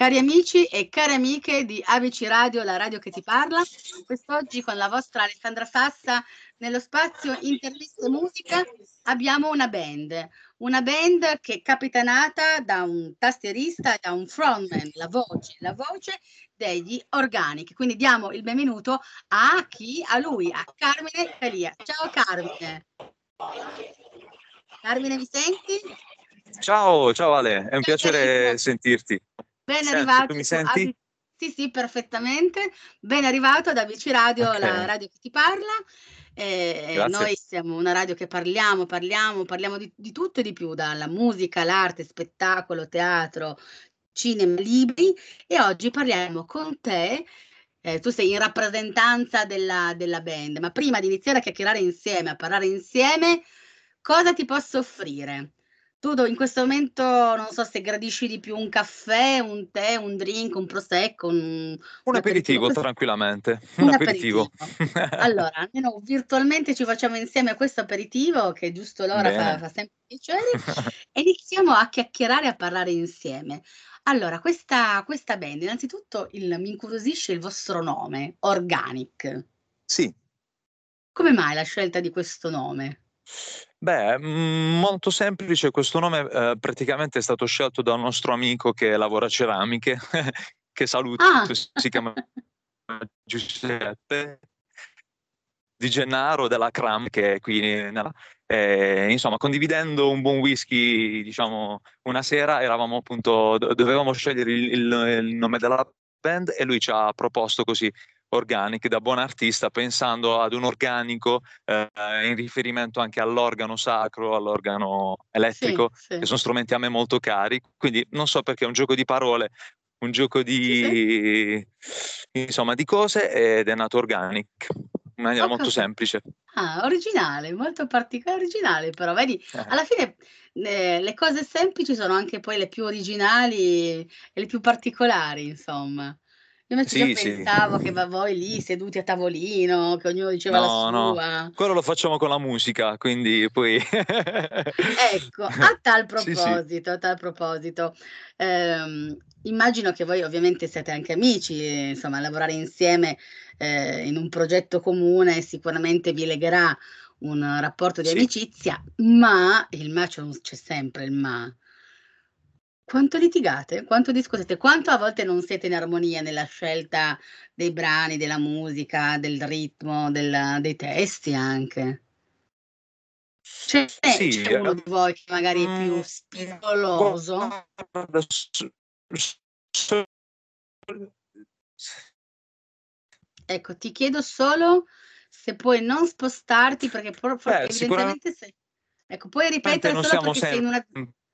Cari amici e cari amiche di ABC Radio, la radio che ti parla, quest'oggi con la vostra Alessandra Sassa nello spazio Interviste Musica abbiamo una band, una band che è capitanata da un tastierista, da un frontman, la voce, la voce degli Organic. Quindi diamo il benvenuto a chi? A lui, a Carmine Calia. Ciao Carmine. Carmine, mi senti? Ciao, ciao Ale, è un piacere sentirti. Ben Senti, arrivato. Mi senti? Sì, sì, perfettamente. Ben arrivato ad ABC Radio, okay. la radio che ti parla. Eh, noi siamo una radio che parliamo, parliamo, parliamo di, di tutto e di più, dalla musica, l'arte, spettacolo, teatro, cinema, libri e oggi parliamo con te eh, tu sei in rappresentanza della, della, band, ma prima di iniziare a chiacchierare insieme, a parlare insieme, cosa ti posso offrire? Tu in questo momento non so se gradisci di più un caffè, un tè, un drink, un prosecco, un, un, un aperitivo, aperitivo tranquillamente. Un, un aperitivo. aperitivo. allora, almeno virtualmente ci facciamo insieme questo aperitivo che giusto l'ora fa, fa, sempre piacere e iniziamo a chiacchierare, a parlare insieme. Allora, questa, questa band, innanzitutto il, mi incuriosisce il vostro nome, Organic. Sì. Come mai la scelta di questo nome? Beh, mhmm, molto semplice, questo nome, ehm, praticamente è stato scelto da un nostro amico che lavora a ceramiche, che saluto, Ah. si chiama Giuseppe Di Gennaro della Cram, che è qui nella ehm, insomma condividendo un buon whisky, diciamo, una sera eravamo appunto dovevamo scegliere il il il nome della band e lui ci ha proposto così organic da buon artista pensando ad un organico eh, in riferimento anche all'organo sacro, all'organo elettrico, sì, sì. che sono strumenti a me molto cari. Quindi non so perché è un gioco di parole, un gioco di, sì, insomma, di cose ed è nato organic in maniera molto semplice. Ah, originale, molto particolare, originale, però vedi, eh. alla fine eh, le cose semplici sono anche poi le più originali e le più particolari, insomma. Io invece Sì, io sì. pensavo che va voi lì seduti a tavolino, che ognuno diceva la No, no, sua. quello lo facciamo con la musica, quindi poi Ecco, a tal Sì, sì. proposito, a tal proposito, ehm, immagino che voi ovviamente siete anche amici, insomma, lavorare insieme eh, in un progetto comune sicuramente vi legherà un rapporto di amicizia, ma il ma c'è sempre il ma. Quanto litigate? Quanto discutete? Quanto a volte non siete in armonia nella scelta dei brani, della musica, del ritmo, del dei testi anche? C'è Sì, c'è uno di voi che magari è più mhmm, spigoloso? Ecco, ti chiedo solo se puoi non spostarti perché Beh, evidentemente sei ecco, puoi ripetere solo perché sei in una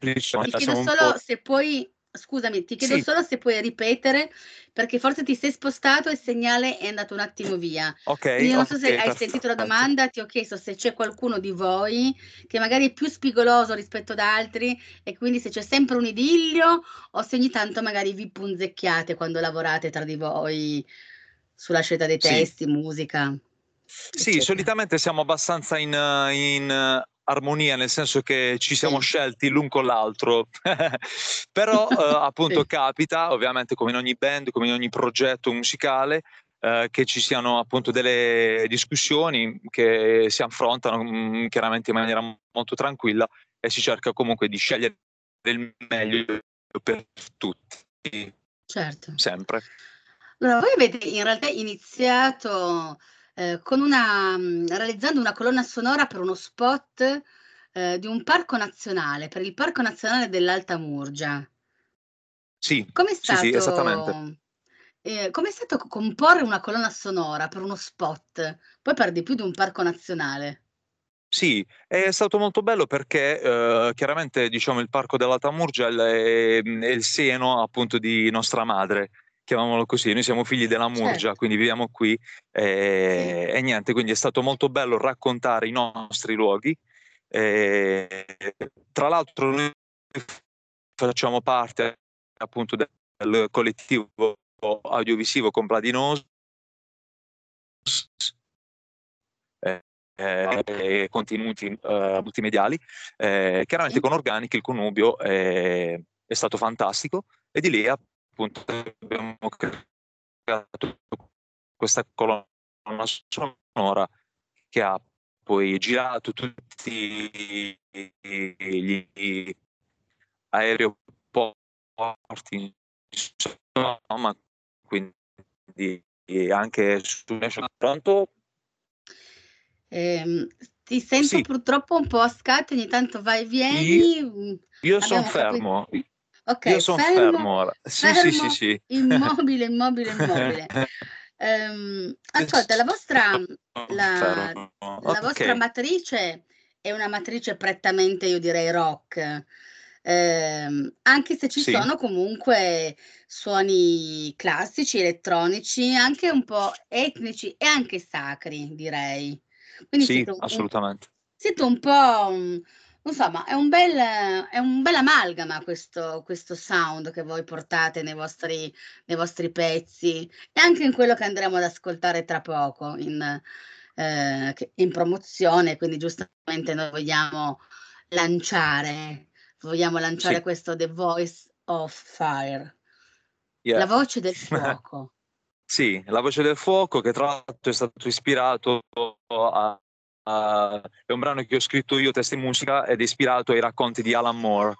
Diciamo, ti chiedo solo se puoi scusami, ti chiedo sì. solo se puoi ripetere, perché forse ti sei spostato e il segnale è andato un attimo via. Ok. Quindi non so se hai sentito la domanda, ti ho chiesto se c'è qualcuno di voi che magari è più spigoloso rispetto ad altri e quindi se c'è sempre un idillio o se ogni tanto magari vi punzecchiate quando lavorate tra di voi sulla scelta dei testi, sì. musica. Sì, solitamente siamo abbastanza in, in armonia, nel senso che ci siamo scelti l'un con l'altro. Però eh, appunto sì. capita, ovviamente come in ogni band, come in ogni progetto musicale, eh, che ci siano appunto delle discussioni che si affrontano mh, mm, chiaramente in maniera molto tranquilla e si cerca comunque di scegliere il meglio per tutti. Certo. Sempre. Allora, voi avete in realtà iniziato eh, con una, mm, realizzando una colonna sonora per uno spot eh, di un parco nazionale, per il Parco Nazionale dell'Alta Murgia. Sì, Com'è sì, sì, esattamente. eh, com'è stato comporre una colonna sonora per uno spot, poi per di più di un parco nazionale? Sì, è stato molto bello perché, uhm, chiaramente diciamo il parco dell'Alta Murgia è è il seno appunto di nostra madre chiamiamolo così, noi siamo figli della Murgia, certo. quindi viviamo qui eh, sì. e niente, quindi è stato molto bello raccontare i nostri luoghi. Eh, tra l'altro noi facciamo parte appunto del collettivo audiovisivo Compladinoso eh, eh, contenuti eh, multimediali. Eh, chiaramente con Organic il connubio è stato fantastico e di lì appunto abbiamo creato questa colonna sonora che ha poi girato tutti gli aeroporti, insomma, quindi anche su Pronto? Eh, ti sento sì. purtroppo un po' a scatti, ogni tanto vai e vieni. Io, io sono fermo. Ok, io sono fermo, fermo, sì, fermo, sì, sì, sì. immobile, immobile, immobile. Um, ascolta, la vostra, la, la okay. vostra matrice è una matrice prettamente, io direi, rock. Eh, anche se ci sì. sono comunque suoni classici, elettronici, anche un po' etnici e anche sacri, direi. Quindi sì, siete un, assolutamente. siete un po', insomma, è un bel, è un bel amalgama questo, questo sound che voi portate nei vostri, nei vostri pezzi e anche in quello che andremo ad ascoltare tra poco in, eh, in promozione, quindi giustamente noi vogliamo lanciare, vogliamo lanciare sì. questo The Voice of Fire, yeah. la voce del fuoco. Sì, La voce del fuoco, che tra l'altro è stato ispirato a, a, è un brano che ho scritto io, testa in musica, ed è ispirato ai racconti di Alan Moore,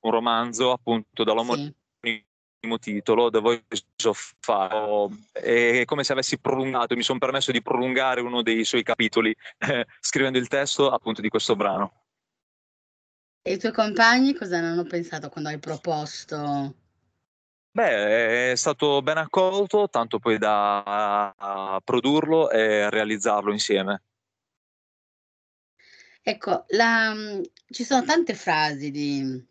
un romanzo appunto dall'omonimo sì. titolo, The Voice of Fire. È come se avessi prolungato, mi sono permesso di prolungare uno dei suoi capitoli eh, scrivendo il testo appunto di questo brano. E i tuoi compagni cosa ne hanno pensato quando hai proposto Beh, è stato ben accolto, tanto poi da produrlo e realizzarlo insieme. Ecco, la, ci sono tante frasi di,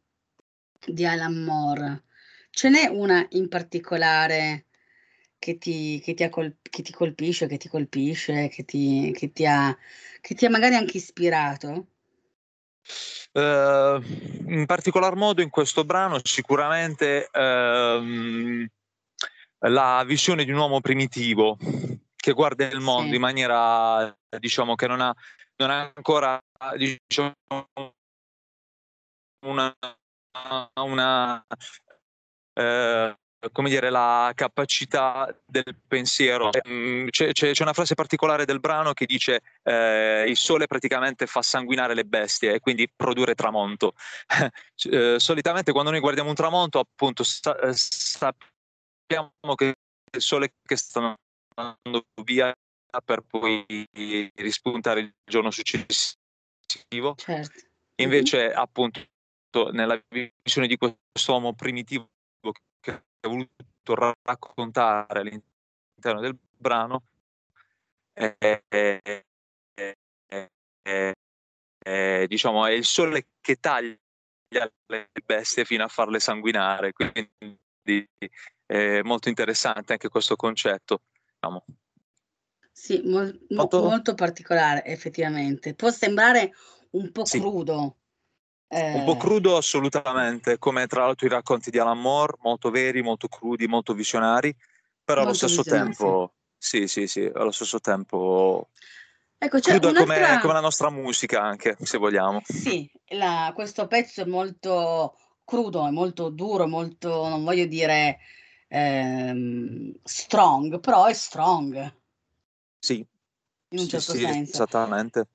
di Alan Moore. Ce n'è una in particolare che ti, che ti, col- che ti colpisce, che ti colpisce, che ti, che ti ha, che ti ha magari anche ispirato? Uh, in particolar modo in questo brano sicuramente uh, la visione di un uomo primitivo che guarda il mondo sì. in maniera diciamo che non ha, non ha ancora diciamo, una, una uh, come dire, la capacità del pensiero. Mm, c'è, c'è, c'è, una frase particolare del brano che dice eh, il sole praticamente fa sanguinare le bestie e quindi produrre tramonto. eh, solitamente quando noi guardiamo un tramonto appunto sa, eh, sappiamo che il sole che sta andando via per poi rispuntare il giorno successivo. Certo. Invece mm-hmm. appunto nella visione di questo uomo primitivo ha voluto raccontare all'interno del brano è, è, è, è, diciamo, è il sole che taglia le bestie fino a farle sanguinare, quindi è molto interessante anche questo concetto. Diciamo. Sì, mo- molto... molto particolare effettivamente. Può sembrare un po' sì. crudo, eh... Un po' crudo assolutamente, come tra l'altro i racconti di Alan Moore, molto veri, molto crudi, molto visionari, però molto allo stesso tempo, sì, sì, sì, allo stesso tempo Ecco, c'è crudo come, come, la nostra musica anche, se vogliamo. Sì, la, questo pezzo è molto crudo, è molto duro, molto, non voglio dire ehm, strong, però è strong. Sì. In un sì, certo sì, senso. Esattamente.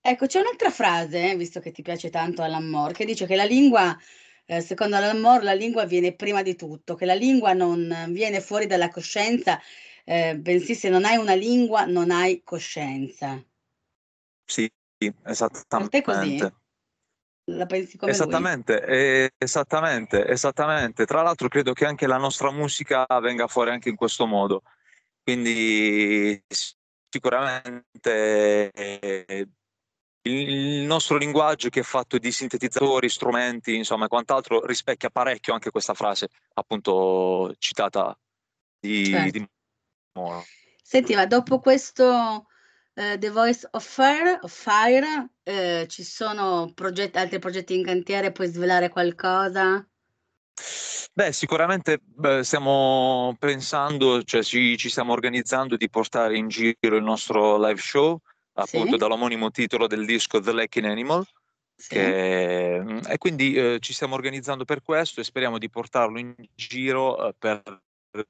Ecco, c'è un'altra frase, eh, visto che ti piace tanto Alan Moore, che dice che la lingua, eh, secondo Alan Moore, la lingua viene prima di tutto, che la lingua non viene fuori dalla coscienza, eh, bensì se non hai una lingua non hai coscienza. Sì, esattamente. Per così? La pensi come esattamente, eh, esattamente, esattamente. Tra l'altro credo che anche la nostra musica venga fuori anche in questo modo. Quindi sicuramente eh, il nostro linguaggio che è fatto di sintetizzatori, strumenti, insomma, quant'altro rispecchia parecchio anche questa frase appunto citata di, certo. di Moro. Senti, ma dopo questo uh, The Voice of Fire, of Fire uh, ci sono progetti, altri progetti in cantiere? Puoi svelare qualcosa? Beh, sicuramente beh, stiamo pensando, cioè ci, ci stiamo organizzando di portare in giro il nostro live show appunto sì. dall'omonimo titolo del disco The Lacking Animal, Sì. Che, mm, e quindi eh, ci stiamo organizzando per questo e speriamo di portarlo in giro eh, per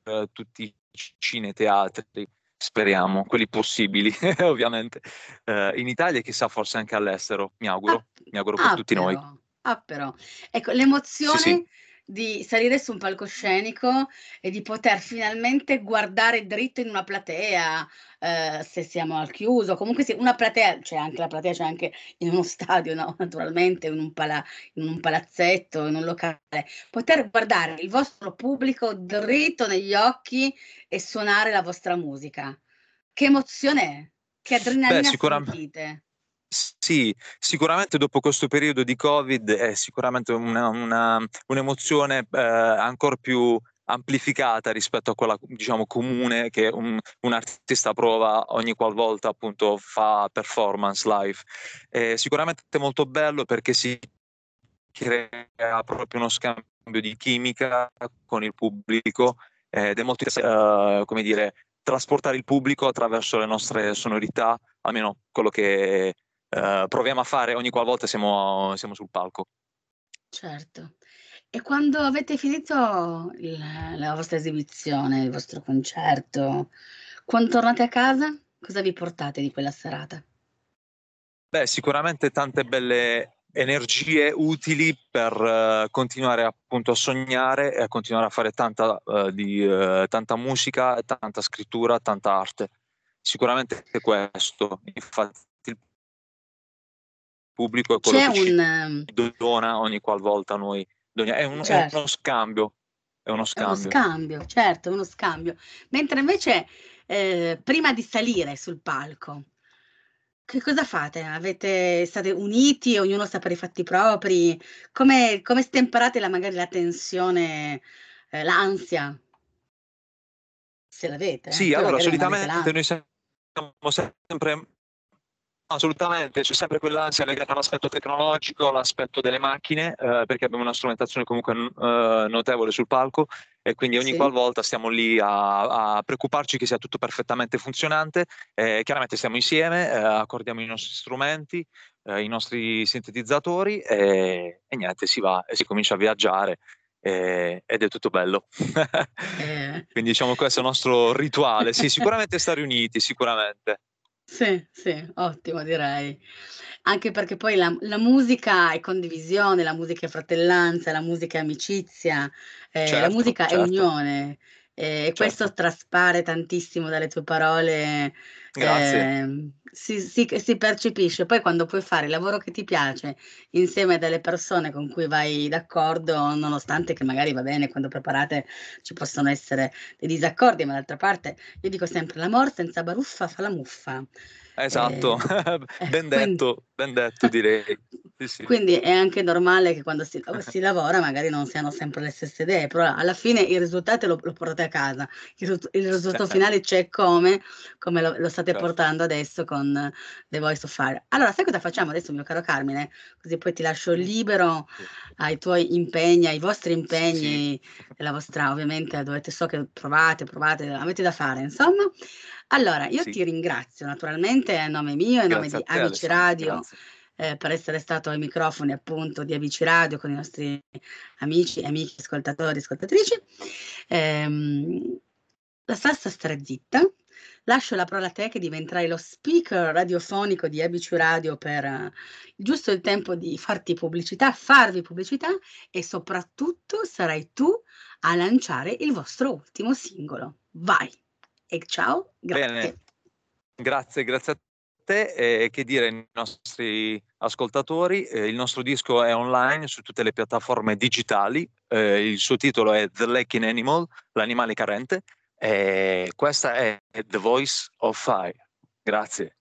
eh, tutti i cineteatri, speriamo, quelli possibili ovviamente, eh, in Italia e chissà forse anche all'estero, mi auguro, ah, mi auguro per ah, tutti però, noi. Ah però, ecco l'emozione... Sì, sì di salire su un palcoscenico e di poter finalmente guardare dritto in una platea, eh, se siamo al chiuso, comunque sì, una platea, c'è anche la platea, c'è anche in uno stadio, no? naturalmente, in un, pala- in un palazzetto, in un locale, poter guardare il vostro pubblico dritto negli occhi e suonare la vostra musica. Che emozione è? Che adrenalina Beh, sicuramente. sentite? Sì, sicuramente dopo questo periodo di Covid è sicuramente una, una, un'emozione eh, ancora più amplificata rispetto a quella diciamo comune che un, un, artista prova ogni qualvolta appunto fa performance live. È sicuramente molto bello perché si crea proprio uno scambio di chimica con il pubblico ed è molto uh, come dire trasportare il pubblico attraverso le nostre sonorità, almeno quello che uh, proviamo a fare ogni qualvolta siamo, siamo sul palco. Certo. E quando avete finito il, la vostra esibizione, il vostro concerto, quando tornate a casa, cosa vi portate di quella serata? Beh, sicuramente tante belle energie utili per uh, continuare appunto a sognare e a continuare a fare tanta, uh, di, uh, tanta musica, tanta scrittura, tanta arte. Sicuramente questo. Infatti pubblico è quello C'è che un... ci dona ogni qualvolta noi è, un, certo. è uno scambio. È uno scambio. È uno scambio, certo, uno scambio. Mentre invece eh, prima di salire sul palco, che cosa fate? Avete, state uniti, ognuno sta per i fatti propri? Come, come stemperate la, magari la tensione, eh, l'ansia? Se l'avete. Eh? Sì, allora solitamente noi siamo sempre Assolutamente, c'è sempre quell'ansia legata all'aspetto tecnologico, all'aspetto delle macchine, eh, perché abbiamo una strumentazione comunque eh, notevole sul palco e quindi ogni sì. qualvolta stiamo lì a, a, preoccuparci che sia tutto perfettamente funzionante. Eh, chiaramente stiamo insieme, eh, accordiamo i nostri strumenti, eh, i nostri sintetizzatori e, e, niente, si va e si comincia a viaggiare. ed è tutto bello. Eh. quindi diciamo questo è il nostro rituale. Sì, sicuramente stare uniti, sicuramente. Sì, sì, ottimo direi. Anche perché poi la la musica è condivisione, la musica è fratellanza, la musica è amicizia, ehm, la musica è certo. unione, e questo Certo. traspare tantissimo dalle tue parole, Grazie. ehm, si si si percepisce. Poi quando puoi fare il lavoro che ti piace insieme a delle persone con cui vai d'accordo, nonostante che magari va bene, quando preparate ci possono essere dei disaccordi, ma d'altra parte io dico sempre: "L'amor senza baruffa fa la muffa". Esatto, eh, ben quindi detto, ben detto direi. Sì, sì. quindi è anche normale che quando si si lavora magari non siano sempre le stesse idee, però alla fine il risultato lo lo portate a casa. Il il risultato finale c'è come come lo lo state Certo. portando adesso con The Voice of Fire. Allora sai cosa facciamo adesso, mio caro Carmine? Così poi ti lascio libero Sì. ai tuoi impegni, ai vostri Sì. impegni e la vostra ovviamente dovete so che provate, provate, avete da fare insomma. Allora, io Sì. ti ringrazio naturalmente a nome mio e a nome Grazie di te Amici Radio, ehm, per essere stato ai microfoni appunto di Amici Radio con i nostri amici amiche ascoltatori, ascoltatrici. Ehm, la salsa stare zitta. Lascio la parola a te che diventerai lo speaker radiofonico di ABC Radio per uh, giusto il tempo di farti pubblicità, farvi pubblicità e soprattutto sarai tu a lanciare il vostro ultimo singolo. Vai! e ciao, grazie. Bene. Grazie, grazie a te e che dire ai nostri ascoltatori, eh, il nostro disco è online su tutte le piattaforme digitali, eh, il suo titolo è The Lacking Animal, l'animale carente e questa è The Voice of Fire. Grazie.